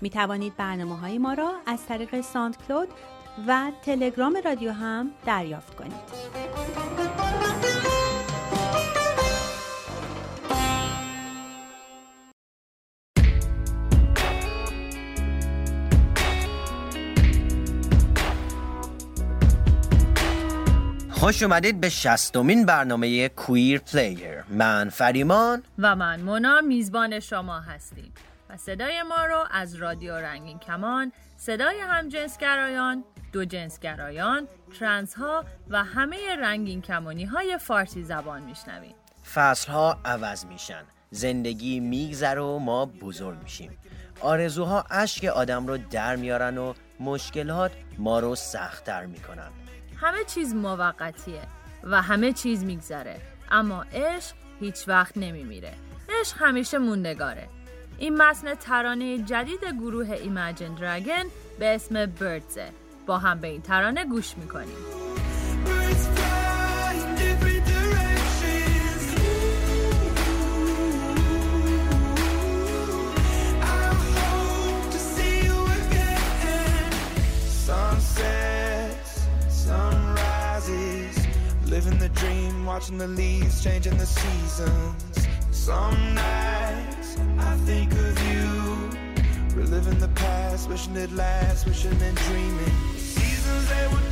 می توانید برنامه های ما را از طریق SoundCloud و تلگرام رادیو هم دریافت کنید. خوش اومدید به شستمین برنامه Queer Player من فریمان. و من مونا. میزبان شما هستیم. و صدای ما رو از رادیو رنگین کمان صدای همجنسگرایان دو جنسگرایان ترنس ها و همه رنگین کمانی های فارسی زبان میشنویم فصل ها عوض میشن. زندگی میگذره و ما بزرگ میشیم. آرزوها اشک آدم رو در میارن و مشکلات ما رو سختتر می‌کنن. همه چیز موقتیه و همه چیز میگذره. اما عشق هیچ وقت نمیمیره. عشق همیشه موندگاره. این متن ترانه جدید گروه ایمجن درگن به اسم بردزه با هم به این ترانه گوش می‌کنیم. Living the dream, watching the leaves, changing the seasons. Some nights I think of you, reliving the past, wishing it lasts, wishing and dreaming. Seasons they will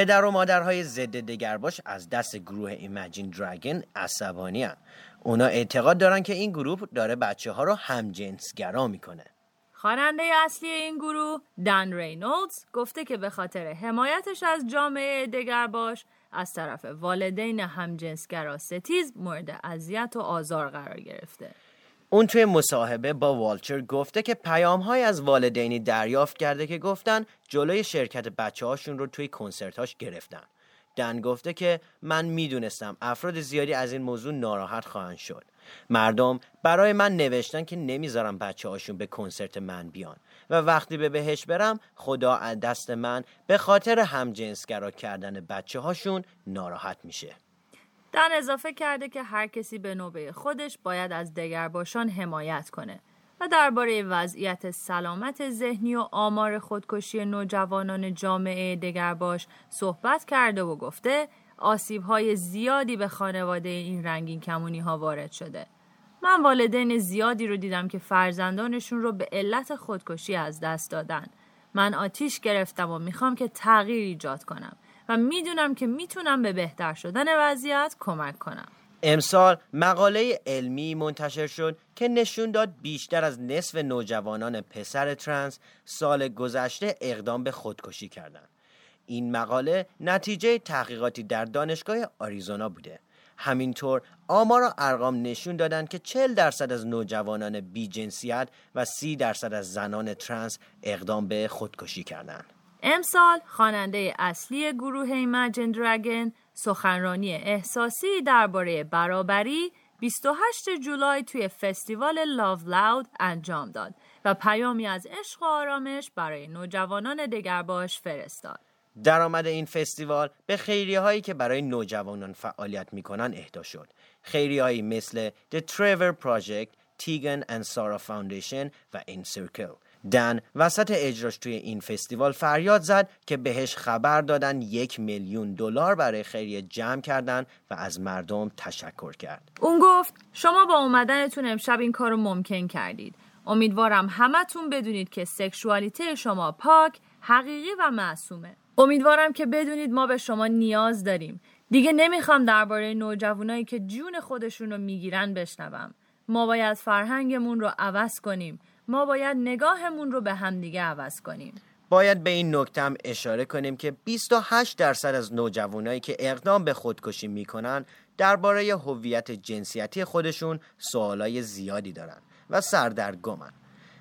پدر و مادرهای ضد دگرباش از دست گروه Imagine Dragons عصبانی هن. اونا اعتقاد دارن که این گروه داره بچه ها رو همجنسگرا می‌کنه خواننده اصلی این گروه دن رینولدز گفته که به خاطر حمایتش از جامعه دگرباش از طرف والدین همجنسگرا ستیز مورد اذیت و آزار قرار گرفته اون توی مصاحبه با Vulture گفته که پیام های از والدینی دریافت کرده که گفتن جلوی شرکت بچه هاشون رو توی کنسرتاش گرفتن. دن گفته که من می‌دونستم افراد زیادی از این موضوع ناراحت خواهند شد. مردم برای من نوشتن که نمی‌ذارم بچه هاشون به کنسرت من بیان و وقتی به بهش برم خدا از دست من به خاطر همجنسگرا کردن بچه هاشون ناراحت میشه. دن اضافه کرده که هر کسی به نوبه خودش باید از دگرباشان حمایت کنه و درباره وضعیت سلامت ذهنی و آمار خودکشی نوجوانان جامعه دگرباش صحبت کرده و گفته آسیب های زیادی به خانواده این رنگین کمونی ها وارد شده. من والدین زیادی رو دیدم که فرزندانشون رو به علت خودکشی از دست دادن. من آتیش گرفتم و می‌خوام که تغییر ایجاد کنم و می‌دونم که می‌تونم به بهتر شدن وضعیت کمک کنم. امسال مقاله علمی منتشر شد که نشون داد بیشتر از نصف نوجوانان پسر ترنس سال گذشته اقدام به خودکشی کردند. این مقاله نتیجه تحقیقاتی در دانشگاه آریزونا بوده. همینطور آمار و ارقام نشون دادند که 40 درصد از نوجوانان بی جنسیت و 30 درصد از زنان ترنس اقدام به خودکشی کردند. امسال خواننده اصلی گروه ایمجن درگن سخنرانی احساسی درباره برابری 28 جولای توی فستیوال لاو لاود انجام داد و پیامی از عشق و آرامش برای نوجوانان دگرباش فرستاد. درآمد این فستیوال به خیریه هایی که برای نوجوانان فعالیت می‌کنن اهدا شد. خیریه هایی مثل The Trevor Project، Tegan and Sarah Foundation و In Circle. دن وسط اجراش توی این فستیوال فریاد زد که بهش خبر دادن یک میلیون دلار برای خیریه جمع کردن و از مردم تشکر کرد. اون گفت شما با اومدنتون امشب این کارو ممکن کردید. امیدوارم همتون بدونید که سکشوالیته شما پاک، حقیقی و معصومه. امیدوارم که بدونید ما به شما نیاز داریم. دیگه نمی‌خوام درباره نوجوانایی که جون خودشون رو می‌گیرن بشنوم. ما باید فرهنگمون رو عوض کنیم. ما باید نگاهمون رو به همدیگه عوض کنیم. باید به این نکته هم اشاره کنیم که 28 درصد از نوجوانایی که اقدام به خودکشی می‌کنن درباره هویت جنسیتی خودشون سوالای زیادی دارن و سردرگمن.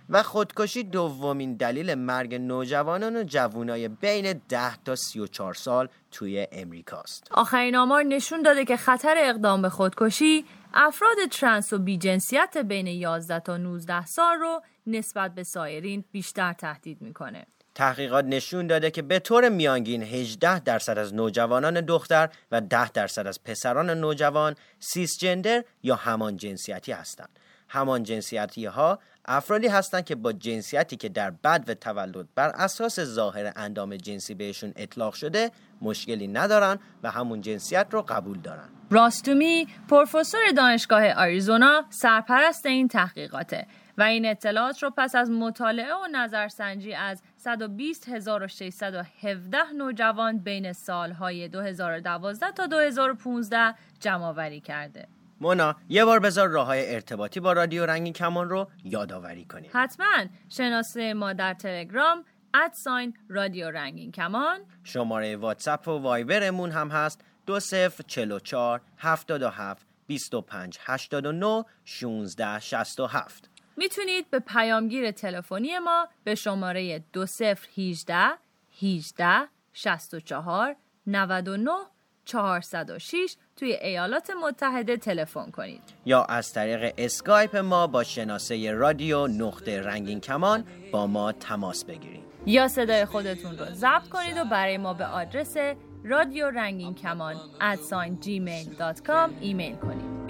و خودکشی دومین دلیل مرگ نوجوانان و جوانای بین 10 تا 34 سال توی امریکاست. آخرین آمار نشون داده که خطر اقدام به خودکشی افراد ترنس و بیجنسیت بین 11 تا 19 سال رو نسبت به سایرین بیشتر تهدید می‌کنه. تحقیقات نشون داده که به طور میانگین 18 درصد از نوجوانان دختر و 10 درصد از پسران نوجوان سیس جندر یا همان جنسیتی هستند. همان جنسیتی ها افرادی هستند که با جنسیتی که در بد و تولد بر اساس ظاهر اندام جنسی بهشون اطلاق شده مشکلی ندارن و همون جنسیت رو قبول دارن راستومی پروفسور دانشگاه آریزونا سرپرست این تحقیقاته و این اطلاعات رو پس از مطالعه و نظرسنجی از 120617 نوجوان بین سالهای 2012 تا 2015 جمع آوری کرده. مونا یه بار بذار راه های ارتباطی با رادیو رنگین کمان رو یادآوری کنیم. حتما. شناسه ما در تلگرام ادساین رادیو رنگین کمان. شماره واتساپ و وایبرمون هم هست دو صفر چلو چار هفتاد و هفت بیست و پنج هشتاد و نو شونزده شست و هفت. می‌تونید به پیامگیر تلفنی ما به شماره دو صفر هیجده هیجده شست و چهار نود و نو 406 توی ایالات متحده تلفن کنید. یا از طریق اسکایپ ما با شناسه رادیو نقطه رنگین کمان با ما تماس بگیرید. یا صدای خودتون رو ضبط کنید و برای ما به آدرس رادیو رنگین کمان at sign Gmail dot com ایمیل کنید.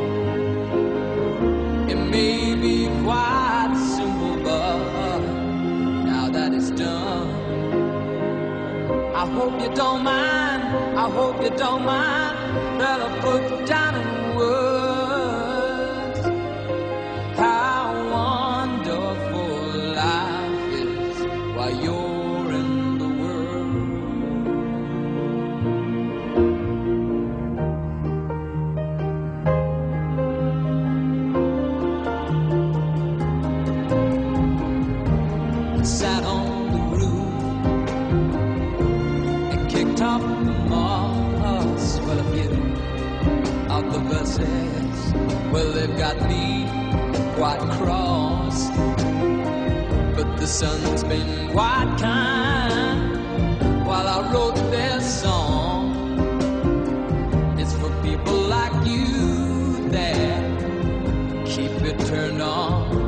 Hope you don't mind. I hope you don't mind that I put down white cross. But the sun's been quite kind while I wrote this song. It's for people like you that keep it turned on.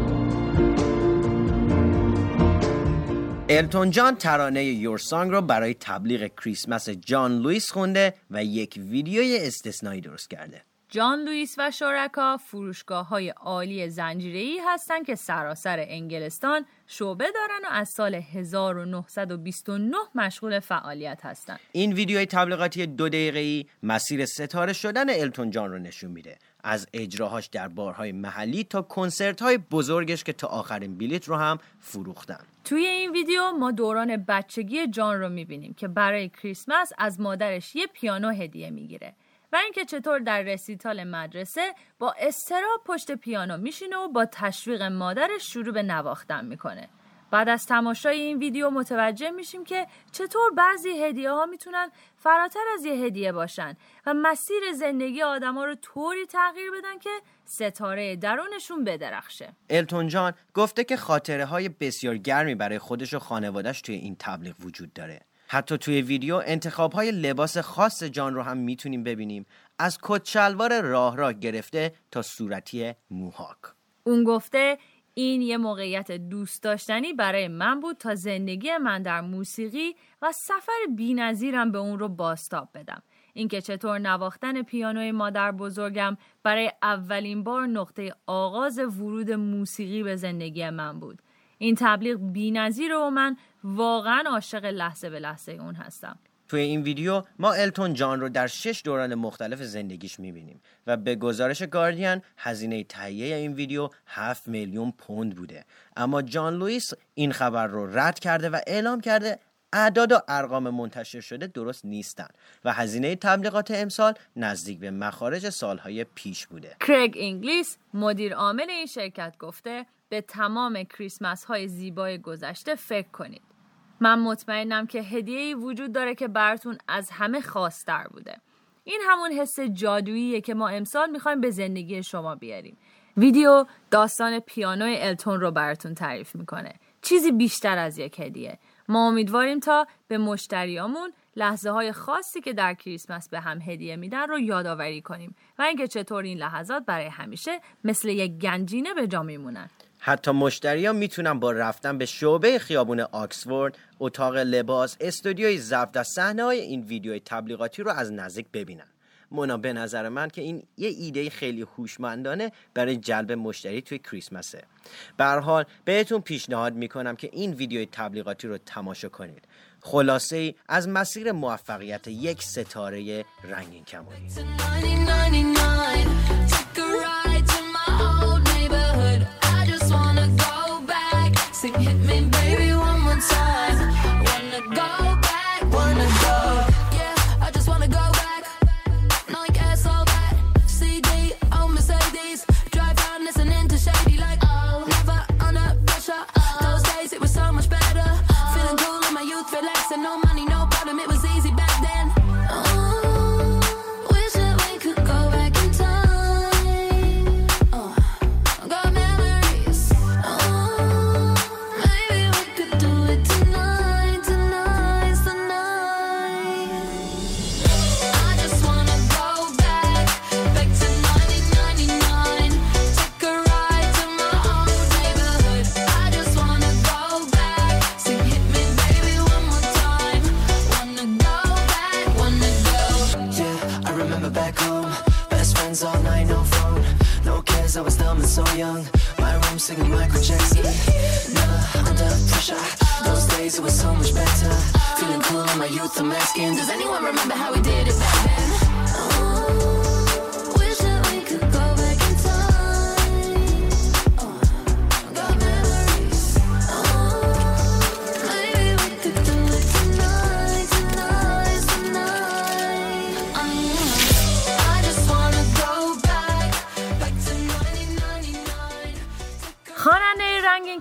التون جان ترانه یور سانگ رو برای تبلیغ کریسمس جان لوئیس خونده و یک ویدیوی استثنایی درست کرده. جان لوئیس و شرکا فروشگاه های عالی زنجیری هستند که سراسر انگلستان شعبه دارن و از سال 1929 مشغول فعالیت هستند. این ویدیوی تبلیغاتی دو دقیقه‌ای مسیر ستاره شدن التون جان رو نشون میده. از اجراهاش در بارهای محلی تا کنسرت های بزرگش که تا آخرین بلیت رو هم فروختن. توی این ویدیو ما دوران بچگی جان رو می‌بینیم که برای کریسمس از مادرش یه پیانو هدیه می‌گیره. و اینکه چطور در رسیتال مدرسه با استراب پشت پیانو میشینه و با تشویق مادرش شروع به نواختن می‌کنه. بعد از تماشای این ویدیو متوجه میشیم که چطور بعضی هدیه ها می‌تونن فراتر از یه هدیه باشن و مسیر زندگی آدما رو طوری تغییر بدن که ستاره درونشون بدرخشه. التون جان گفته که خاطره های بسیار گرمی برای خودش و خانوادش توی این تبلیغ وجود داره. حتی توی ویدیو انتخاب های لباس خاص جان رو هم می‌تونیم ببینیم از کت شلوار راه راه گرفته تا صورتی موهاک اون گفته این یه موقعیت دوست داشتنی برای من بود تا زندگی من در موسیقی و سفر بینظیرم به اون رو باستاب بدم. اینکه چطور نواختن پیانوی مادر بزرگم برای اولین بار نقطه آغاز ورود موسیقی به زندگی من بود. این تبلیغ بینظیر و من واقعا عاشق لحظه به لحظه اون هستم. توی این ویدیو ما التون جان رو در شش دوران مختلف زندگیش می‌بینیم و به گزارش گاردین هزینه تهیه این ویدیو 7 میلیون پوند بوده اما جان لوئیس این خبر رو رد کرده و اعلام کرده اعداد و ارقام منتشر شده درست نیستند و هزینه تبلیغات امسال نزدیک به مخارج سالهای پیش بوده. کرگ انگلیس مدیر عامل این شرکت گفته به تمام کریسمس های زیبای گذشته فکر کنید. من مطمئنم که هدیه‌ای وجود داره که براتون از همه خاصتر بوده. این همون حس جادوییه که ما امسال می‌خوایم به زندگی شما بیاریم. ویدیو داستان پیانوی التون رو براتون تعریف می‌کنه. چیزی بیشتر از یک هدیه. ما امیدواریم تا به مشتریامون لحظه های خاصی که در کریسمس به هم هدیه میدن رو یادآوری کنیم و اینکه چطور این لحظات برای همیشه مثل یک گنجینه به جا میمونن. حتی مشتری ها می‌تونن با رفتن به شعبه خیابون آکسفورد اتاق لباس استودیوی ضبط و صحنه های این ویدیوی تبلیغاتی رو از نزدیک ببینن. مونا به نظر من که این یه ایده خیلی هوشمندانه برای جلب مشتری توی کریسمسه. به حال بهتون پیشنهاد می‌کنم که این ویدیوی تبلیغاتی رو تماشا کنید. خلاصه ای از مسیر موفقیت یک ستاره رنگین کمانی. sexy. Hit me, baby, one more time. Wanna go.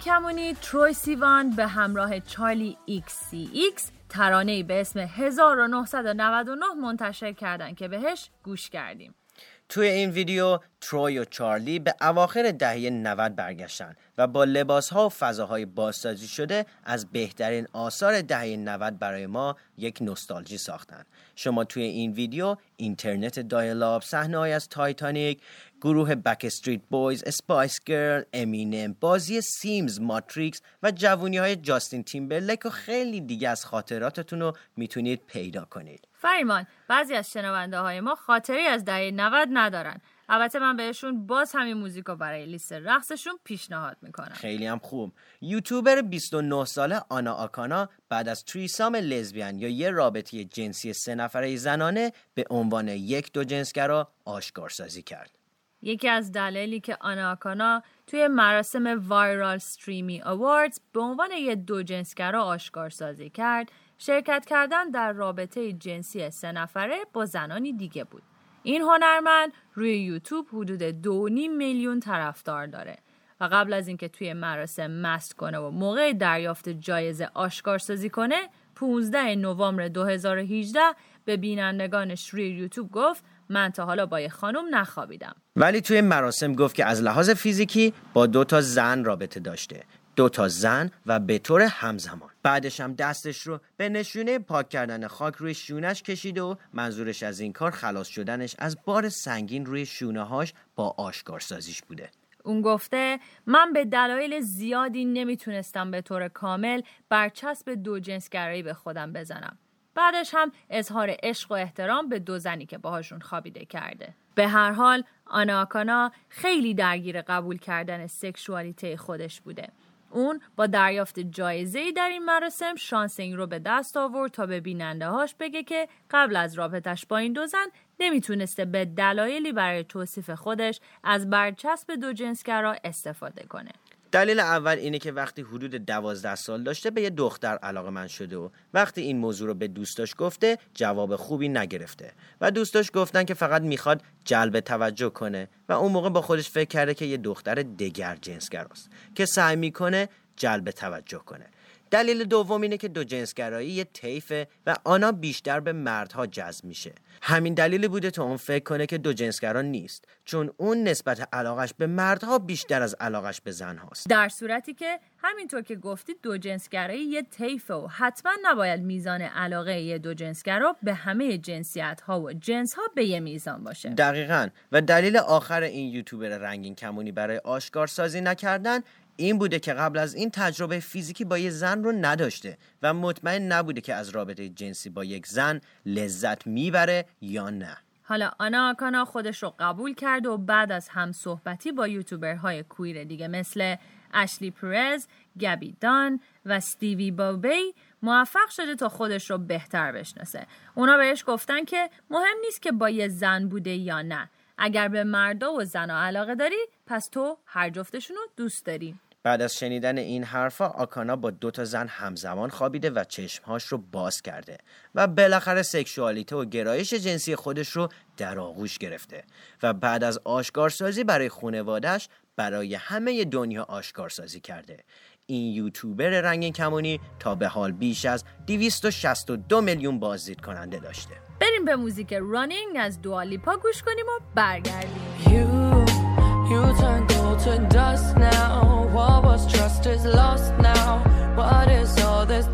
کمونی تروی سیوان به همراه Charli XCX ترانه به اسم 1999 منتشر کردن که بهش گوش کردیم. توی این ویدیو تروی و چارلی به اواخر دهه 90 برگشتن و با لباس ها و فضاهای بازسازی شده از بهترین آثار دهه 90 برای ما یک نوستالژی ساختن. شما توی این ویدیو اینترنت dial-up صحنه از تایتانیک گروه Backstreet Boys Spice Girls امینم بازی سیمز ماتریکس و جوونی های جاستین تیمبرلک و خیلی دیگه از خاطراتتون رو می‌تونید پیدا کنید. فریمان بعضی از شنونده های ما خاطری از دهه 90 ندارن. البته من بهشون باز همین موزیک رو برای لیست رقصشون پیشنهاد می‌کنم. خیلی هم خوب. یوتیوبر 29 ساله آنا آکانا بعد از threesome لزبیان یا یه رابطه جنسی سه نفره زنانه به عنوان یک دو جنسگرا آشکارسازی کرد. یکی از دلایلی که آنا آکانا توی مراسم وایرال استریمی آواردز به عنوان یه دو جنسگرا آشکار سازی کرد شرکت کردن در رابطه جنسی سه نفره با زنانی دیگه بود. این هنرمند روی یوتیوب حدود دو نیم میلیون طرفدار داره و قبل از اینکه توی مراسم مست کنه و موقع دریافت جایزه آشکار سازی کنه 15 نوامبر 2018 به بینندگانش روی یوتیوب گفت من تا حالا با یه خانم نخوابیدم. ولی توی مراسم گفت که از لحاظ فیزیکی با دو تا زن رابطه داشته. دو تا زن و به طور همزمان. بعدش هم دستش رو به نشونه پاک کردن خاک روی شونش کشیده و منظورش از این کار خلاص شدنش از بار سنگین روی شونه هاش با آشکارسازیش بوده. اون گفته من به دلایل زیادی نمی‌تونستم به طور کامل برچسب دو جنسگرایی به خودم بزنم. بعدش هم اظهار عشق و احترام به دو زنی که باهاشون خوابیده کرده. به هر حال آناکانا خیلی درگیر قبول کردن سکشوالیته خودش بوده. اون با دریافت جایزه در این مراسم شانس این رو به دست آورد تا به بیننده هاش بگه که قبل از رابطش با این دو زن نمی‌تونسته به دلایلی برای توصیف خودش از برچسب دو جنسگرا استفاده کنه. دلیل اول اینه که وقتی حدود دوازده سال داشته به یه دختر علاقه من شده و وقتی این موضوع رو به دوستاش گفته جواب خوبی نگرفته و دوستاش گفتن که فقط می‌خواد جلب توجه کنه و اون موقع با خودش فکر کرده که یه دختر دگر جنسگراست که سعی می‌کنه جلب توجه کنه. دلیل دوم اینه که دو جنسگرایی یه طیفه و آنها بیشتر به مردها جذب میشه. همین دلیلی بوده تا اون فکر کنه که دو جنسگرا نیست چون اون نسبت علاقش به مردها بیشتر از علاقش به زنهاست. در صورتی که همینطور که گفتید دو جنسگرایی یه طیفه و حتما نباید میزان علاقه یه دو جنسگرا به همه جنسیت ها و جنس ها به یه میزان باشه. دقیقا. و دلیل آخر این یوتیوبر رنگین کمونی برای آشکار سازی نکردن این بوده که قبل از این تجربه فیزیکی با یه زن رو نداشته و مطمئن نبوده که از رابطه جنسی با یک زن لذت می‌بره یا نه حالا آنا آکانا خودش رو قبول کرد و بعد از هم صحبتی با یوتیوبرهای کویر دیگه مثل اشلی پرز، گبی دان و ستیوی بابی موفق شده تا خودش رو بهتر بشناسه. اونا بهش گفتن که مهم نیست که با یه زن بوده یا نه. اگر به مردا و زنا علاقه داری پس تو هر جفتشون رو دوست داری. بعد از شنیدن این حرفا آکانا با دو تا زن همزمان خوابیده و چشمهاش رو باز کرده و بالاخره سکشوالیته و گرایش جنسی خودش رو در آغوش گرفته و بعد از آشکارسازی برای خونوادش برای همه دنیا آشکارسازی کرده. این یوتیوبر رنگین کمونی تا به حال بیش از 262 میلیون بازدید کننده داشته. بریم به موزیک رانینگ از دوالیپا گوش کنیم و برگردیم. You, you to dust now. What was trust is lost now. What is all this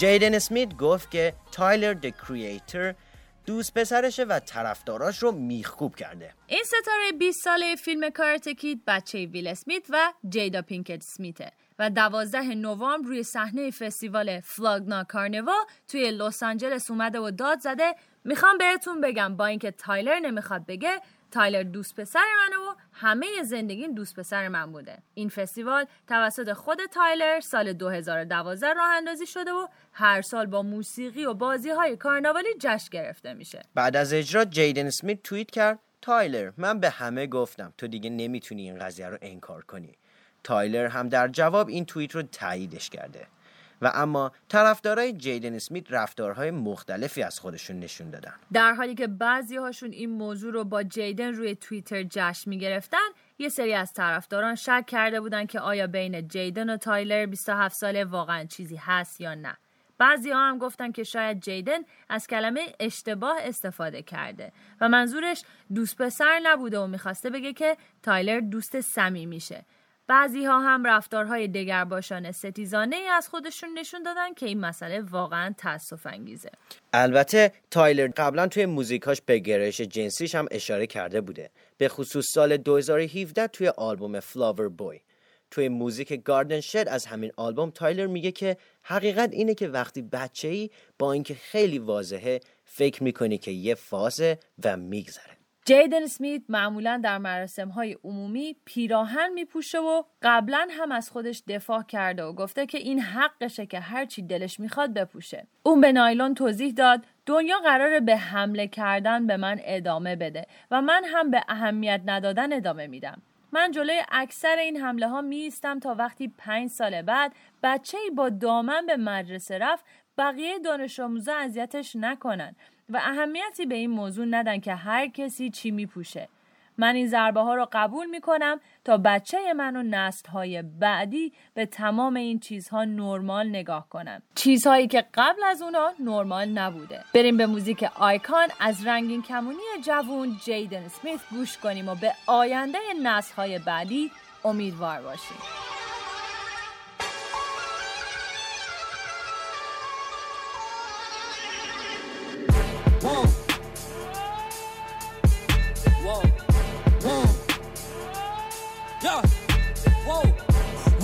جیدن اسمیت گفت که Tyler, the Creator دوست پسرشه و طرفداراش رو میخکوب کرده. این ستاره 20 ساله فیلم Karate Kid بچه ویل اسمیت و جیدا پینکت سمیته و 12 نوامبر روی صحنه فستیوال Flog Gnaw Carnival توی لس آنجلس اومده و داد زده. می‌خوام بهتون بگم با اینکه تایلر نمی‌خواد بگه تایلر دوست پسر منه و همه زندگیم دوست پسر من بوده. این فستیوال توسط خود تایلر سال 2012 راه اندازی شده و هر سال با موسیقی و بازی های کارناوالی جشن گرفته میشه. بعد از اجرا جیدن اسمیت توییت کرد تایلر من به همه گفتم تو دیگه نمی‌تونی این قضیه رو انکار کنی تایلر هم در جواب این توییت رو تاییدش کرده و اما طرفدارای جیدن اسمیت رفتارهای مختلفی از خودشون نشون دادن. در حالی که بعضی هاشون این موضوع رو با جیدن روی توییتر جشن می‌گرفتن یه سری از طرفداران شک کرده بودن که آیا بین جیدن و تایلر 27 ساله واقعا چیزی هست یا نه. بعضی ها هم گفتن که شاید جیدن از کلمه اشتباه استفاده کرده و منظورش دوست پسر نبوده و می‌خواسته بگه که تایلر دوست صمیمیشه بعضی ها هم رفتارهای دگرباشان ستیزانه ای از خودشون نشون دادن که این مسئله واقعا تاسف انگیزه. البته تایلر قبلا توی موزیکاش به گرایش جنسیش هم اشاره کرده بوده. به خصوص سال 2017 توی آلبوم Flower Boy توی موزیک گاردن شد از همین آلبوم تایلر میگه که حقیقت اینه که وقتی بچه ای با اینکه خیلی واضحه فکر می‌کنی که یه فازه و میگذره. جیدن سمیت معمولا در مراسم های عمومی پیراهن میپوشه و قبلا هم از خودش دفاع کرده و گفته که این حقشه که هرچی دلش می‌خواد بپوشه. اون به نایلون توضیح داد دنیا قراره به حمله کردن به من ادامه بده و من هم به اهمیت ندادن ادامه میدم. من جلوی اکثر این حمله ها می تا وقتی پنج سال بعد بچه ای با دامن به مدرسه رفت بقیه دانش آموزا اذیتش نکنن و اهمیتی به این موضوع ندن که هر کسی چی میپوشه. من این ضربه ها رو قبول می کنم تا بچه من و نسل های بعدی به تمام این چیزها نرمال نگاه کنن. چیزهایی که قبل از اونا نرمال نبوده. بریم به موزیک آیکان از رنگین کمونی جوون جیدن سمیت گوش کنیم و به آینده نسل های بعدی امیدوار باشیم.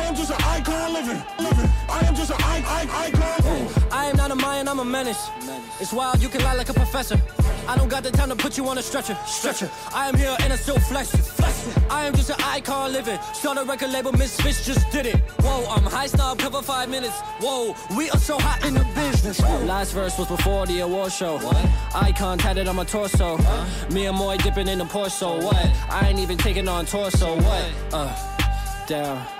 I am just an icon living, living. I am just an icon. I am not a Mayan, I'm a menace. It's wild, you can lie like a professor. I don't got the time to put you on a stretcher, stretcher. I am here and I still flex flex. I am just an icon living. Start a record label, Misfits just did it. Whoa, I'm high snob, cover five minutes. Whoa, we are so hot in the business. Last verse was before the award show. Icon tatted on my torso. Me and Moy dipping in the Porso. What? I ain't even taking on torso. What? Uh, down.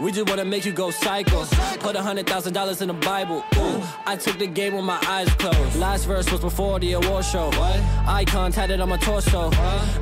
We just wanna make you go psycho. Put a hundred thousand dollars in the Bible. Ooh, I took the game with my eyes closed. Last verse was before the award show. What? Icon tatted on my torso.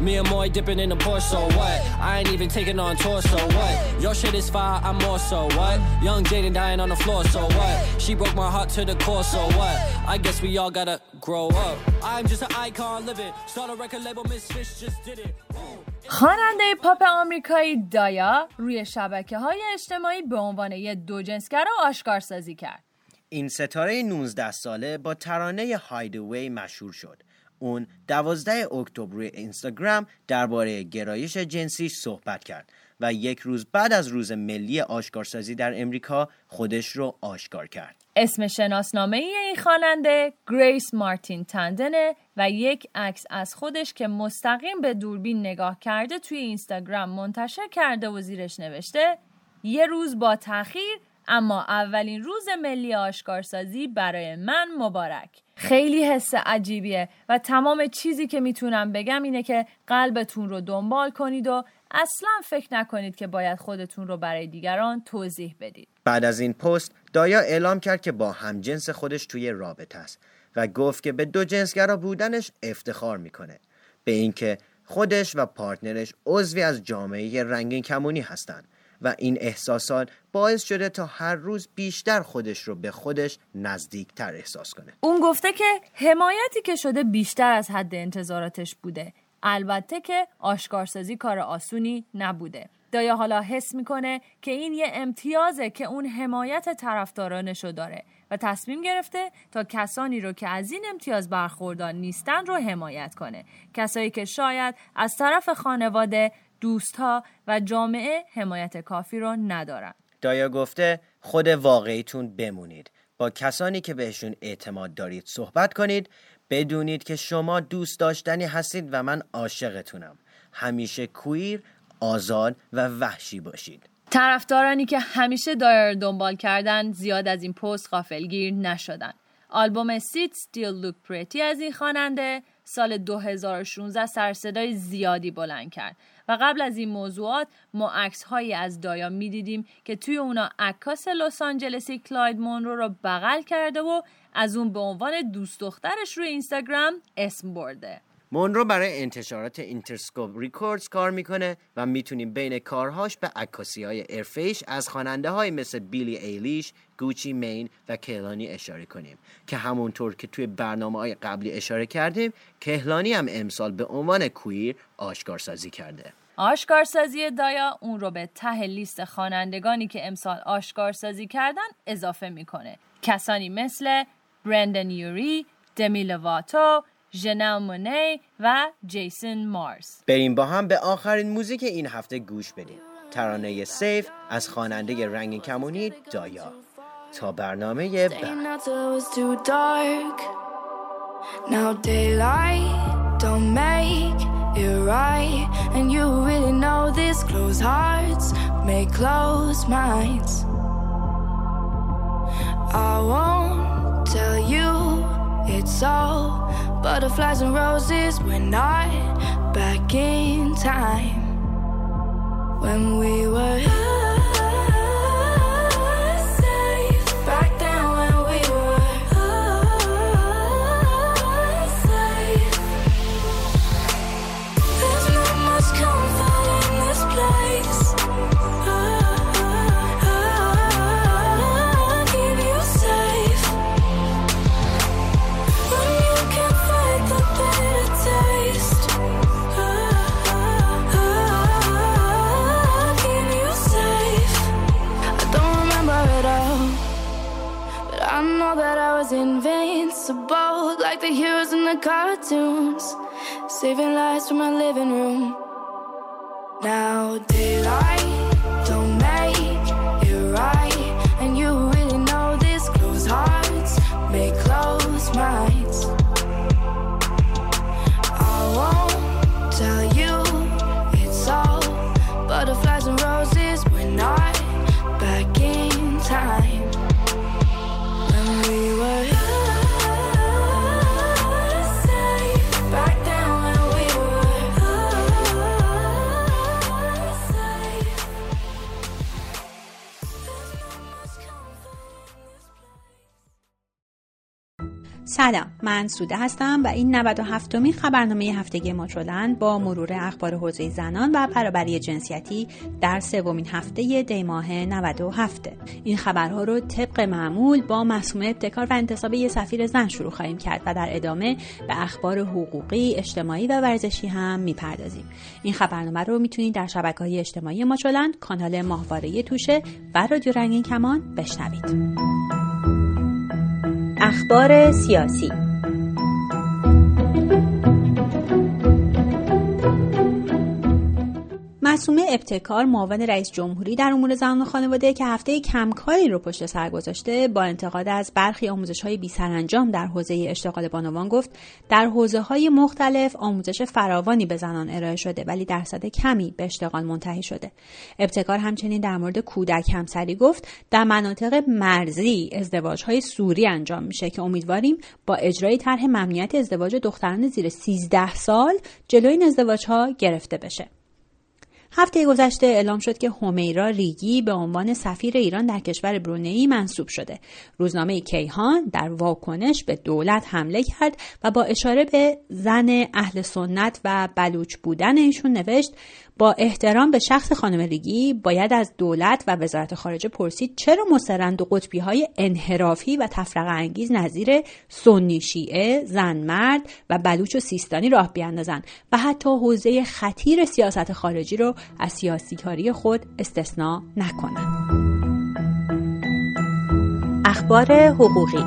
Me and Moy dipping in the Porsche. So what? I ain't even taking on torso. What? Your shit is fire, I'm more so. What? Young Jaden dying on the floor. So what? She broke my heart to the core. So what? I guess we all gotta grow up. I'm just an icon living. Start a record label, Misfits just did it. Ooh. خواننده پاپ آمریکایی دایا روی شبکه های اجتماعی به عنوان یه دوجنسگرا آشکارسازی کرد. این ستاره 19 ساله با ترانه هایدوی مشهور شد. اون 12 اکتبر روی اینستاگرام درباره گرایش جنسیش صحبت کرد و یک روز بعد از روز ملی آشکارسازی در امریکا خودش رو آشکار کرد. اسم شناسنامه ای این خواننده گریس مارتین تندنه و یک عکس از خودش که مستقیم به دوربین نگاه کرده توی اینستاگرام منتشر کرده و زیرش نوشته یه روز با تاخیر اما اولین روز ملی آشکارسازی برای من مبارک. خیلی حس عجیبیه و تمام چیزی که می‌تونم بگم اینه که قلبتون رو دنبال کنید و اصلا فکر نکنید که باید خودتون رو برای دیگران توضیح بدید. بعد از این پست دایا اعلام کرد که با همجنس خودش توی رابطه است و گفت که به دو جنسگرا بودنش افتخار می‌کنه. به اینکه خودش و پارتنرش عضوی از جامعه رنگین کمونی هستند. و این احساسات باعث شده تا هر روز بیشتر خودش رو به خودش نزدیکتر احساس کنه. اون گفته که حمایتی که شده بیشتر از حد انتظاراتش بوده. البته که آشکارسازی کار آسونی نبوده. دایا حالا حس می‌کنه که این یه امتیازه که اون حمایت طرفدارانشو داره و تصمیم گرفته تا کسانی رو که از این امتیاز برخوردار نیستن رو حمایت کنه. کسایی که شاید از طرف خانواده دوستها و جامعه حمایت کافی رو ندارن. دایا گفته خود واقعیتون بمونید. با کسانی که بهشون اعتماد دارید صحبت کنید. بدونید که شما دوست داشتنی هستید و من عاشقتونم. همیشه کویر آزاد و وحشی باشید. طرفدارانی که همیشه دایا رو دنبال کردن زیاد از این پست غافلگیر نشدن. آلبوم Sit Still, Look Pretty از این خواننده سال 2016 سرصدای زیادی بلند کرد. و قبل از این موضوعات ما عکس هایی از دایا می‌دیدیم که توی اونا عکاس لس آنجلسی کلاید مونرو رو بغل کرده و از اون به عنوان دوست دخترش روی اینستاگرام اسم برده. مونرو برای انتشارات Interscope Records کار می‌کنه و می‌تونیم بین کارهاش به عکاسی های حرفه‌ایش از خواننده های مثل بیلی ایلیش، گوچی مین و کهلانی اشاره کنیم. که همونطور که توی برنامه های قبلی اشاره کردیم کهلانی هم امسال به عنوان کویر آشکارسازی کرده. آشکارسازی دایا اون رو به ته لیست خوانندگانی که امسال آشکارسازی کردن اضافه می‌کنه. کسانی مثل برندن یوری، دمی لواتو، ژنل مونی و جیسون مارس. بریم با هم به آخرین موزیک این هفته گوش بدیم. ترانه سیف از خواننده رنگین کمونی دایا. تا برنامه بعد Staying out till it's too dark. Now daylight don't make it right, and you really know this. Closed hearts make closed minds. I won't tell you it's all butterflies and roses. We're not back in time when we were saving lives from my living room. Now daylight سلام من سوده هستم و این 97 مین خبرنامه هفتگی ماچولند با مرور اخبار حوزه زنان و برابری جنسیتی در سومین هفته دی ماه 97 این خبرها رو طبق معمول با مسئوم ابتکار و انتصاب یه سفیر زن شروع خواهیم کرد و در ادامه به اخبار حقوقی اجتماعی و ورزشی هم می‌پردازیم. این خبرنامه رو می‌تونید در شبکه های اجتماعی ماچولند کانال ماهواره توشه و رادیو رنگین کمان بشنوید. اخبار سیاسی. معصومه ابتکار معاون رئیس جمهوری در امور زنان و خانواده که هفته کمکاری رو پشت سر گذاشته با انتقاد از برخی آموزش های در حوزه اشتغال بانوان گفت در حوزه های مختلف آموزش فراوانی به زنان ارائه شده ولی درصد کمی به اشتغال منتهی شده. ابتکار همچنین در مورد کودک همسری گفت در مناطق مرزی ازدواج های سوری انجام میشه که امیدواریم با اجرای طرح ممنوعیت ازدواج دختران زیر 13 سال جلوی این ازدواج ها گرفته بشه. هفته گذشته اعلام شد که همیرا ریگی به عنوان سفیر ایران در کشور برونئی منصوب شده. روزنامه کیهان در واکنش به دولت حمله کرد و با اشاره به زن اهل سنت و بلوچ بودن ایشون نوشت با احترام به شخص خانم باید از دولت و وزارت خارجه پرسید چرا مصرند و قطبی های انحرافی و تفرق انگیز نظیر سنی شیعه، زن مرد و بلوچ و سیستانی راه بیاندازند و حتی حوزه خطیر سیاست خارجی رو از سیاسیکاری خود استثنا نکنند. اخبار حقوقی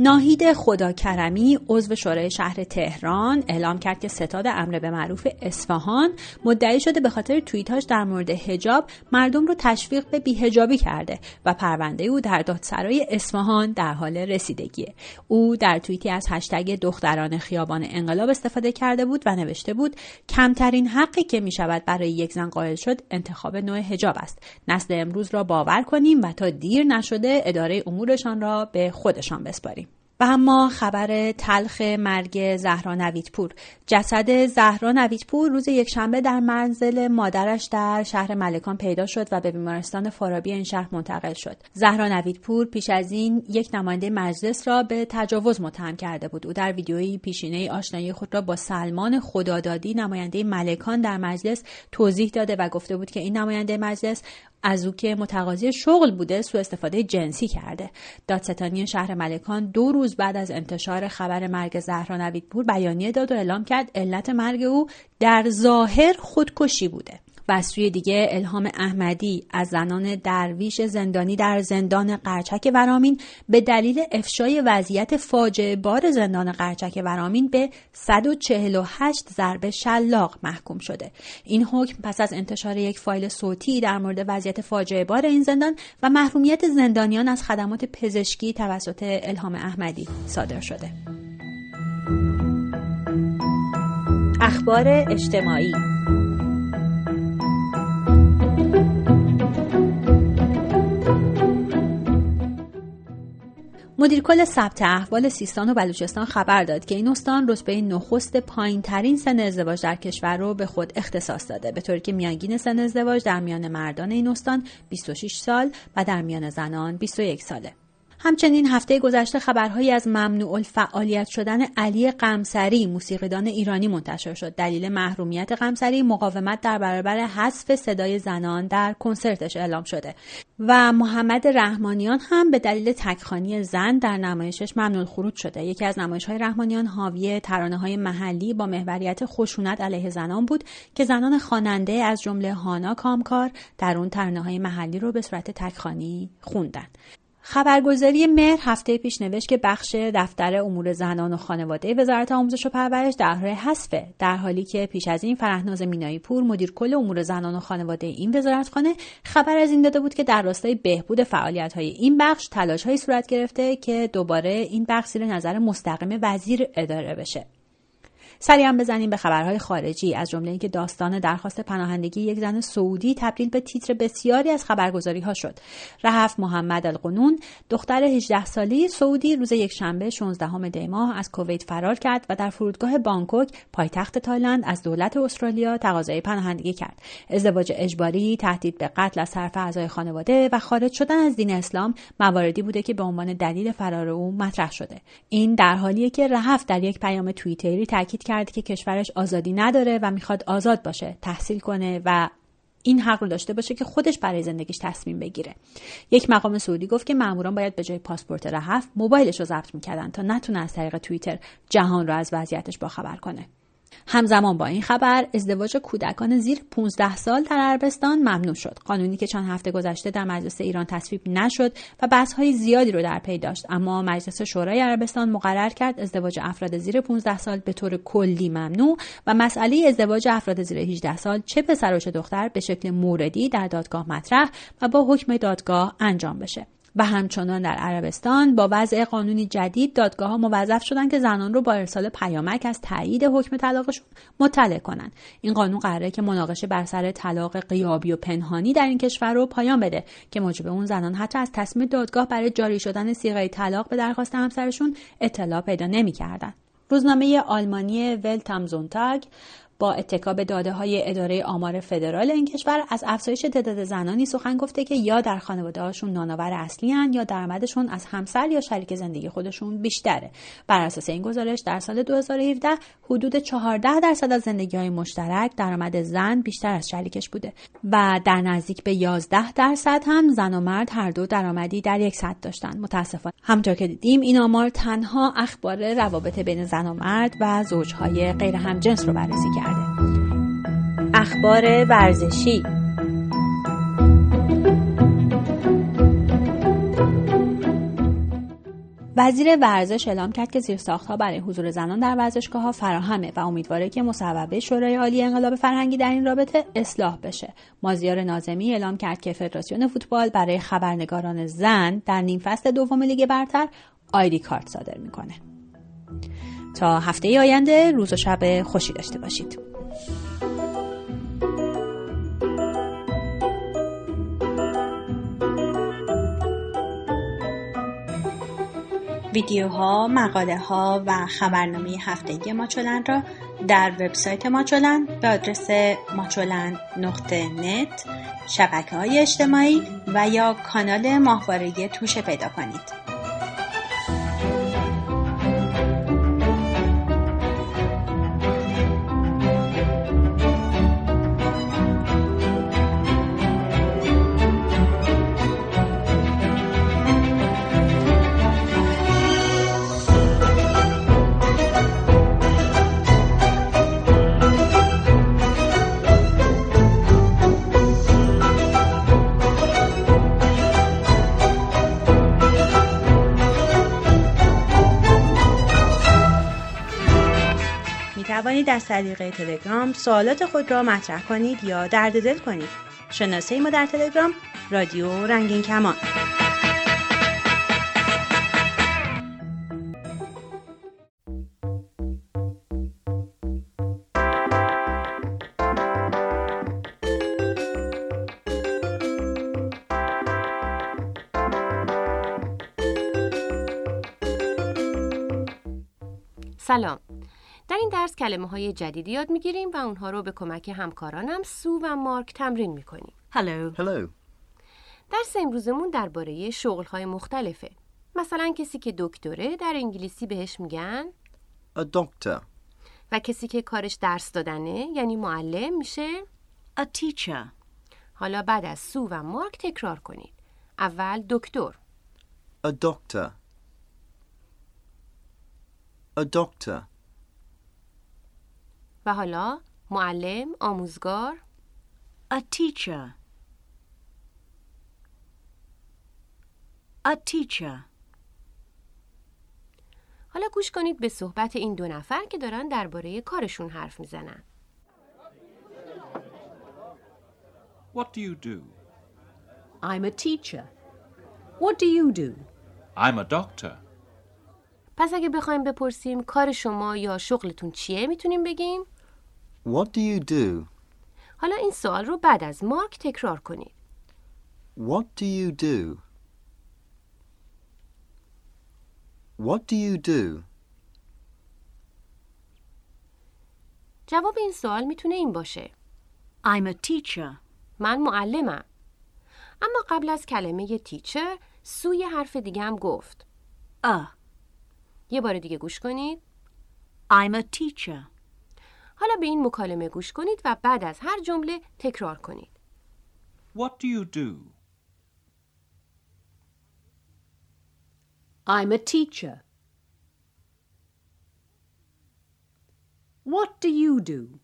ناهید خداکرمی عضو شورای شهر تهران اعلام کرد که ستاد امر به معروف اصفهان مدعی شده به خاطر توییتاش در مورد حجاب مردم رو تشویق به بیهجابی کرده و پرونده او در دادسرای اصفهان در حال رسیدگیه. او در توییتی از هشتگ دختران خیابان انقلاب استفاده کرده بود و نوشته بود کمترین حقی که می شود برای یک زن قائل شد انتخاب نوع حجاب است. نسل امروز را باور کنیم و تا دیر نشده اداره امورشان را به خودشان بسپاریم. و اما خبر تلخ مرگ زهرا نویدپور. جسد زهرا نویدپور روز یکشنبه در منزل مادرش در شهر ملکان پیدا شد و به بیمارستان فارابی این شهر منتقل شد. زهرا نویدپور پیش از این یک نماینده مجلس را به تجاوز متهم کرده بود. او در ویدیویی پیشینه آشنایی خود را با سلمان خدادادی نماینده ملکان در مجلس توضیح داده و گفته بود که این نماینده مجلس از او که متقاضی شغل بوده سوء استفاده جنسی کرده. دادستانی شهر ملکان دو روز بعد از انتشار خبر مرگ زهرا نویدپور بیانیه داد و اعلام کرد علت مرگ او در ظاهر خودکشی بوده. و سوی دیگه الهام احمدی از زنان درویش زندانی در زندان قرچک ورامین به دلیل افشای وضعیت فاجعه بار زندان قرچک ورامین به 148 ضربه شلاق محکوم شده. این حکم پس از انتشار یک فایل صوتی در مورد وضعیت فاجعه بار این زندان و محرومیت زندانیان از خدمات پزشکی توسط الهام احمدی صادر شده. اخبار اجتماعی مدیر کل ثبت احوال سیستان و بلوچستان خبر داد که این استان رتبه نخست پایین ترین سن ازدواج در کشور رو به خود اختصاص داده به طوری که میانگین سن ازدواج در میان مردان این استان 26 سال و در میان زنان 21 ساله. همچنین هفته گذشته خبرهایی از ممنوع الفعالیت شدن علی قمسری موسیقیدان ایرانی منتشر شد. دلیل محرومیت قمسری مقاومت در برابر حذف صدای زنان در کنسرتش اعلام شده. و محمد رحمانیان هم به دلیل تکخانی زن در نمایشش ممنوع خروج شده. یکی از نمایش های رحمانیان حاوی ترانه های محلی با محوریت خشونت علیه زنان بود که زنان خواننده از جمله هانا کامکار در اون ترانه های محلی رو به صورت تکخانی خوندن. خبرگزاری مهر هفته پیش نوشت که بخش دفتر امور زنان و خانواده وزارت آموزش و پرورش در حال حذفه در حالی که پیش از این فرهناز مینایی پور مدیر کل امور زنان و خانواده این وزارتخانه خبر از این داده بود که در راستای بهبود فعالیت های این بخش تلاش های صورت گرفته که دوباره این بخش زیر نظر مستقیم وزیر اداره بشه. سریعا بزنیم به خبرهای خارجی. از جمله اینکه داستان درخواست پناهندگی یک زن سعودی تبدیل به تیتر بسیاری از خبرگزاری ها شد. رهف محمد القنون دختر 18 ساله سعودی روز یکشنبه 16 دی ماه از کویت فرار کرد و در فرودگاه بانکوک پایتخت تایلند از دولت استرالیا تقاضای پناهندگی کرد. ازدواج اجباری تهدید به قتل از طرف اعضای خانواده و خارج شدن از دین اسلام مواردی بوده که به عنوان دلیل فرار او مطرح شده. این در حالیه که رهف در یک پیام توییتری تاکید کرده که کشورش آزادی نداره و می‌خواد آزاد باشه تحصیل کنه و این حق رو داشته باشه که خودش برای زندگیش تصمیم بگیره. یک مقام سعودی گفت که ماموران باید به جای پاسپورت رهف موبایلش رو ضبط می‌کردن تا نتونه از طریق توییتر جهان رو از وضعیتش باخبر کنه. همزمان با این خبر ازدواج کودکان زیر 15 سال در عربستان ممنوع شد. قانونی که چند هفته گذشته در مجلس ایران تصویب نشد و بحث‌های زیادی رو در پی داشت. اما مجلس شورای عربستان مقرر کرد ازدواج افراد زیر 15 سال به طور کلی ممنوع و مسئله ازدواج افراد زیر 18 سال چه پسر و چه دختر به شکل موردی در دادگاه مطرح و با حکم دادگاه انجام بشه. و همچنان در عربستان با وضع قانونی جدید دادگاه ها موظف شدن که زنان رو با ارسال پیامک از تایید حکم طلاقشون مطلع کنند. این قانون قراره که مناقشه بر سر طلاق قیابی و پنهانی در این کشور رو پایان بده که موجب اون زنان حتی از تصمیم دادگاه برای جاری شدن سیغه طلاق به درخواست همسرشون اطلاع پیدا نمی‌کردند. روزنامه آلمانی ولتامزونتاگ با اتکا به داده های اداره آمار فدرال این کشور از افزایش تعداد زنانی سخن گفته که یا در خانواده هاشون نانآور اصلی هن یا درآمدشون از همسر یا شریک زندگی خودشون بیشتره. بر اساس این گزارش در سال 2017 حدود 14 درصد از زندگی های مشترک درآمد زن بیشتر از شریکش بوده و در نزدیک به 11 درصد هم زن و مرد هر دو درآمدی در یک سطح داشتن. متاسفانه. همطور که دیدیم این آمار تنها اخبار روابط بین زن و مرد و زوجهای غیر همجنس رو بررسی کرد. اخبار ورزشی وزیر ورزش اعلام کرد که زیرساختها برای حضور زنان در ورزشگاه ها فراهمه و امیدواره که مصوبه شورای عالی انقلاب فرهنگی در این رابطه اصلاح بشه. مازیار نازمی اعلام کرد که فدراسیون فوتبال برای خبرنگاران زن در نیم فصل دوم لیگ برتر آیدی کارت صادر می‌کنه. تا هفته آینده روز و شب خوشی داشته باشید. ویدیوها، مقاله ها و خبرنامه هفتگی ماچولن را در وبسایت ماچولن به آدرس ماچولن نقطه شبکه های اجتماعی و یا کانال ماهواره توشه پیدا کنید. توانید از طریق تلگرام سوالات خود را مطرح کنید یا درد دل کنید. شناسه ما در تلگرام رادیو رنگین کمان. سلام در این درس کلمه های جدیدی یاد می‌گیریم و اونها رو به کمک همکارانم سو و مارک تمرین می‌کنیم. Hello. Hello. درس امروزمون درباره شغل های مختلفه. مثلا کسی که دکتره در انگلیسی بهش میگن A doctor. و کسی که کارش درس دادنه یعنی معلم میشه A teacher. حالا بعد از سو و مارک تکرار کنید. اول دکتر، A doctor. A doctor. و حالا معلم، آموزگار، A teacher. A teacher. حالا گوش کنید به صحبت این دو نفر که دارن درباره کارشون حرف می‌زنن. What do you do? I'm a teacher. What do you do? I'm a doctor. پس اگه بخوایم بپرسیم کار شما یا شغلتون چیه می‌تونیم بگیم What do you do? حالا این سوال رو بعد از مارک تکرار کنید. What do you do? What do you do? جواب این سوال می‌تونه این باشه. I'm a teacher. من معلمم. اما قبل از کلمه تیچر سوی حرف دیگه هم گفت. A. یه بار دیگه گوش کنید. I'm a teacher. حالا به این مکالمه گوش کنید و بعد از هر جمله تکرار کنید. What do you do? I'm a teacher. What do you do?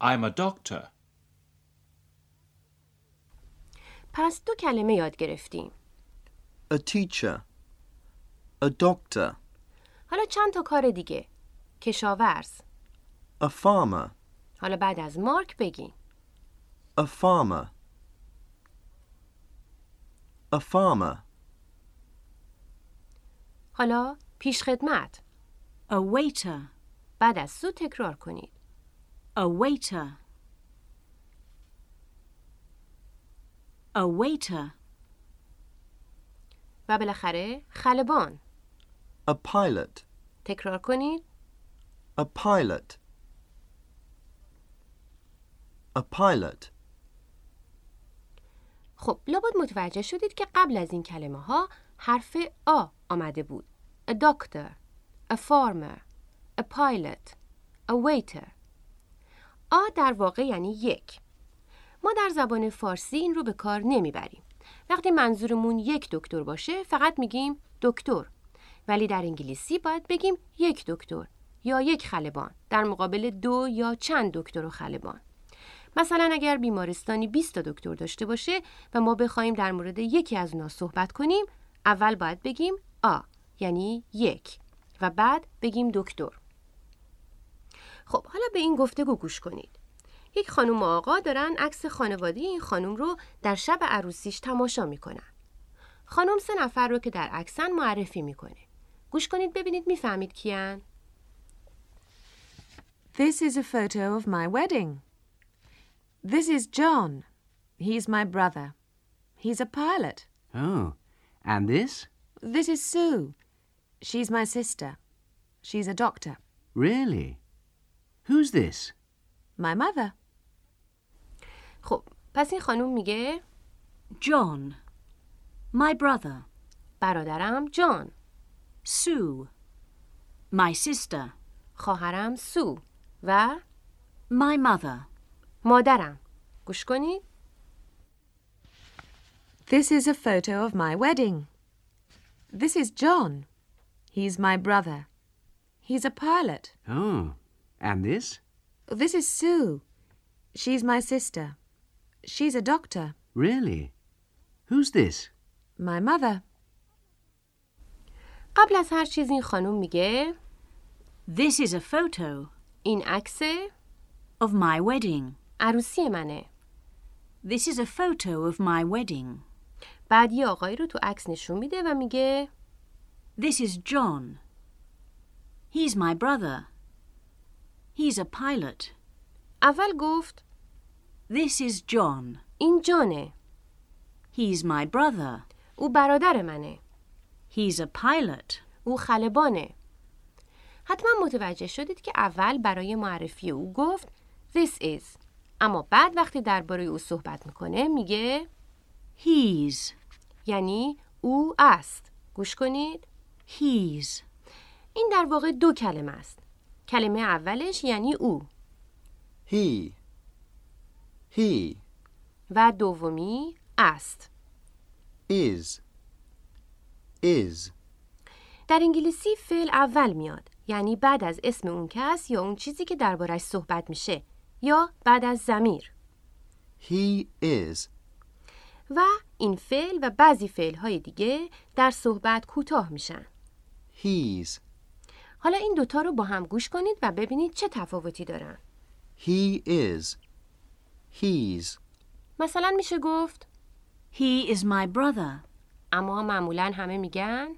I'm a doctor. پس دو کلمه یاد گرفتیم. A teacher. A doctor. حالا چند تا کار دیگه. کشاورز. A farmer. حالا بعد از مارک بگین. A farmer. A farmer. حالا پیش خدمت. A waiter. بعد از سو تکرار کنید. A waiter. A waiter. و بالاخره خلبان. A pilot. تکرار کنید. A pilot. A pilot. خب لابد متوجه شدید که قبل از این کلمه ها حرف آ آمده بود. A doctor, a farmer, a pilot, a waiter. آ در واقع یعنی یک. ما در زبان فارسی این رو به کار نمی‌بریم. وقتی منظورمون یک دکتر باشه فقط میگیم دکتر. ولی در انگلیسی باید بگیم یک دکتر یا یک خلبان در مقابل دو یا چند دکتر و خلبان. مثلا اگر بیمارستانی 20 تا دکتر داشته باشه و ما بخوایم در مورد یکی از اونا صحبت کنیم اول باید بگیم آ یعنی یک و بعد بگیم دکتر. خب حالا به این گفتگو گوش کنید. یک خانم و آقا دارن عکس خانواده این خانم رو در شب عروسیش تماشا می‌کنن. خانم سه نفر رو که در عکسن معرفی می‌کنه. گوش کنید ببینید می‌فهمید کیان؟ This is a photo of my wedding. This is John. He's my brother. He's a pilot. Oh, and this? This is Sue. She's my sister. She's a doctor. Really? Who's this? My mother. خب پس این خانم میگه John. My brother. برادرم جان Sue. My sister. خواهرم سو و My mother. مادرم گوش کنید This is a photo of my wedding. This is John. He's my brother. He's a pilot. Oh, and this? This is Sue. She's my sister. She's a doctor. Really? Who's this? My mother. قبل از هر چیز این خانم میگه This is a photo این عکس of my wedding. عروسی منه This is a photo of my wedding. بعد یه آقایی رو تو عکس نشون میده و میگه This is John. He's my brother. He's a pilot. اول گفت This is John. این جانه He's my brother. او برادر منه He's a pilot. او خلبانه حتما متوجه شدید که اول برای معرفی او گفت This is اما بعد وقتی درباره او صحبت می‌کنه میگه He's. یعنی او است گوش کنید He's. این در واقع دو کلمه است کلمه اولش یعنی او He. He و دومی است is. Is. در انگلیسی فعل اول میاد یعنی بعد از اسم اون کس یا اون چیزی که دربارش صحبت میشه یا بعد از زمیر He is. و این فعل و بعضی فعل های دیگه در صحبت کوتاه میشن He's. حالا این دوتا رو با هم گوش کنید و ببینید چه تفاوتی دارن He is. He's. مثلا میشه گفت He is my brother. اما معمولا همه میگن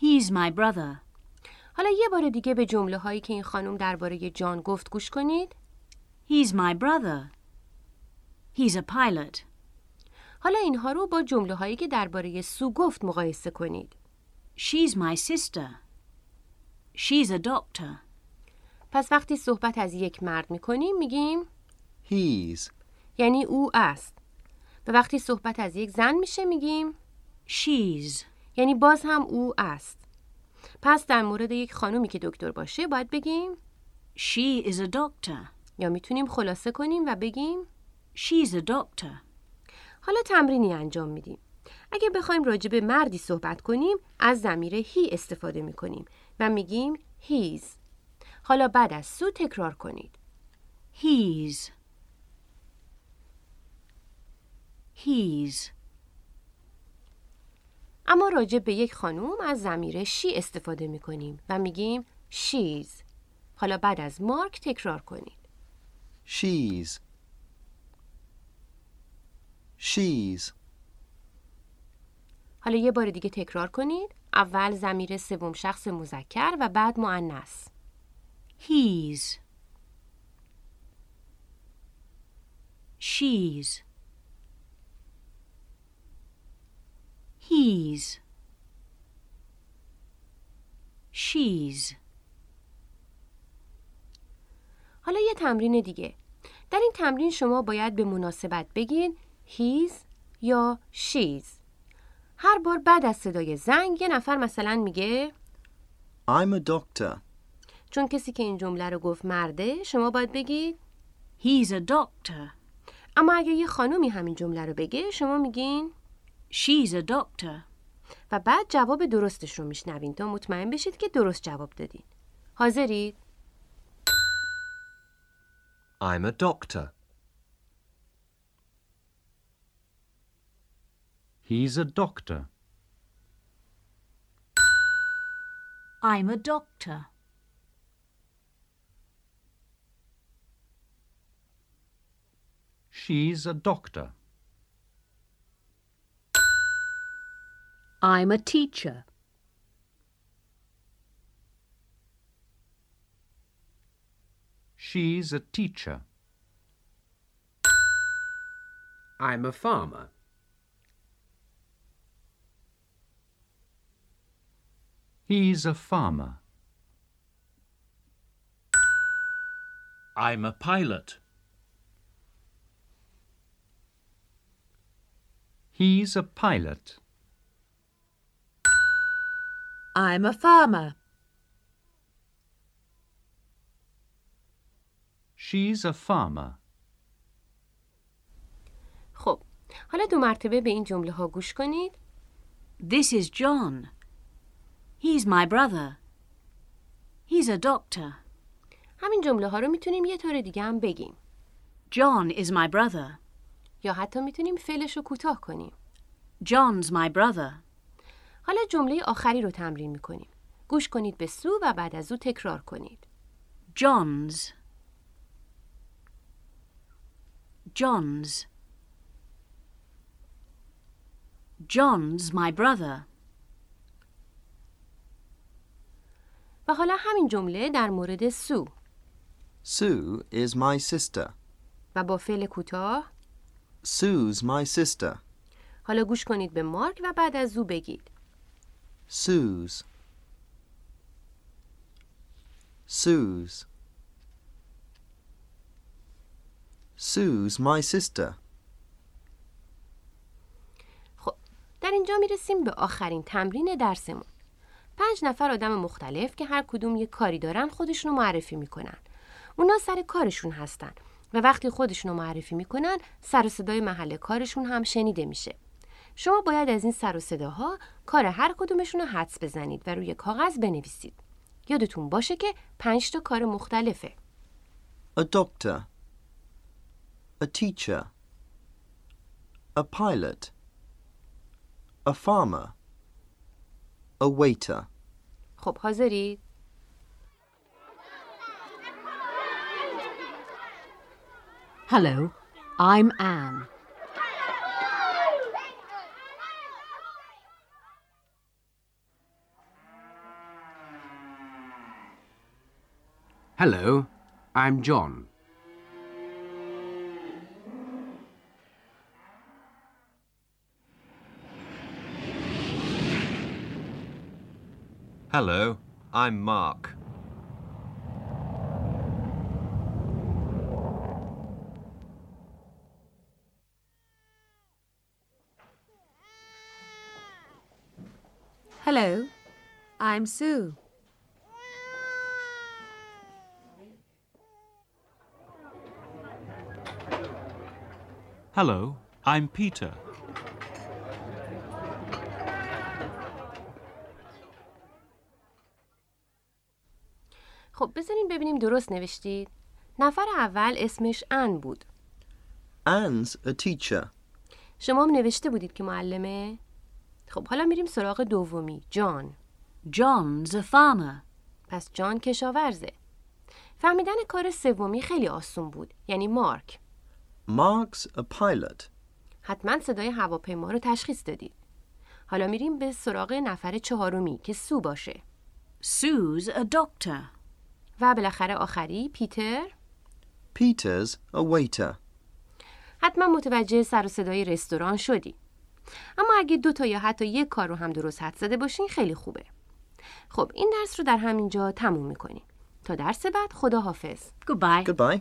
He's my brother. حالا یه بار دیگه به جمله هایی که این خانم درباره جان گفت گوش کنید He's my brother. He's a pilot. حالا اینها رو با جمله هایی که درباره سو گفت مقایسه کنید She's my sister. She's a doctor. پس وقتی صحبت از یک مرد می‌کنیم میگیم He's. یعنی او است و وقتی صحبت از یک زن میشه میگیم She's. یعنی باز هم او است پس در مورد یک خانومی که دکتر باشه باید بگیم She is a doctor. یا می‌تونیم خلاصه کنیم و بگیم She's a doctor. حالا تمرینی انجام میدیم اگه بخوایم راجع به مردی صحبت کنیم از ضمیر هی استفاده می‌کنیم و میگیم he's حالا بعد از سو تکرار کنید He's. He's. اما راجع به یک خانوم از زمیر شی استفاده می کنیم و میگیم she's حالا بعد از مارک تکرار کنید She's. She's. حالا یه بار دیگه تکرار کنید اول زمیر سوم شخص مذکر و بعد مؤنث He's. She's. He's. She's. حالا یه تمرین دیگه در این تمرین شما باید به مناسبت بگین he's یا she's هر بار بعد از صدای زنگ یه نفر مثلا میگه I'm a doctor. چون کسی که این جمله رو گفت مرده شما باید بگید He's a doctor. اما اگه یه خانومی همین جمله رو بگه شما میگین She's a doctor. و بعد جواب درستش رو میشنوین تا مطمئن بشید که درست جواب دادین حاضرید؟ I'm a doctor. He's a doctor. I'm a doctor. She's a doctor. I'm a teacher. She's a teacher. I'm a farmer. He's a farmer. I'm a pilot. He's a pilot. I'm a farmer. She's a farmer. خب حالا دو مرتبه به این جمله ها گوش کنید This is John. He's my brother. He's a doctor. همین جمله ها رو می‌تونیم یه طور دیگه هم بگیم John is my brother. یا حتی می‌تونیم فعلش رو کوتاه کنیم John's my brother. حالا جمله آخری رو تمرین می‌کنیم گوش کنید به سو و بعد از او تکرار کنید John's. John's. John's my brother. و حالا همین جمله در مورد سو Sue is my sister. و با فعل کوتاه Sue's my sister. حالا گوش کنید به مارک و بعد از او بگید Sue's. Sue's. Sue's my sister. خب در اینجا می‌رسیم به آخرین تمرین درسمون پنج نفر آدم مختلف که هر کدوم یک کاری دارن خودشونو معرفی می‌کنن اونا سر کارشون هستن و وقتی خودشونو معرفی می‌کنن سر صدای محل کارشون هم شنیده میشه شما باید از این سر و صداها کار هر کدومشون رو حدس بزنید و روی کاغذ بنویسید یادتون باشه که پنج تا کار مختلفه A doctor. A teacher. A pilot. A farmer. A waiter. خب حاضرید؟ Hello, I'm Anne. Hello, I'm John. Hello, I'm Mark. Hello, I'm Sue. Hello, I'm Peter. خب بذارین ببینیم درست نوشتید نفر اول اسمش ان بود Anne's a teacher. شما هم نوشته بودید که معلمه خب حالا میریم سراغ دومی جان John's a farmer. پس جان کشاورزه فهمیدن کار سومی خیلی آسون بود یعنی مارک Mark's a pilot. حتما صدای هواپیما رو تشخیص دادید حالا میریم به سراغ نفر چهارمی که سو باشه Sue's a doctor. و بالاخره آخری پیتر Peter's a waiter. حتما متوجه سر و صدای رستوران شدی اما اگه دو تا یا حتی یک کار رو هم درست حد زده باشین خیلی خوبه خب این درس رو در همینجا تموم می‌کنیم تا درس بعد خدا حافظ Goodbye. Goodbye.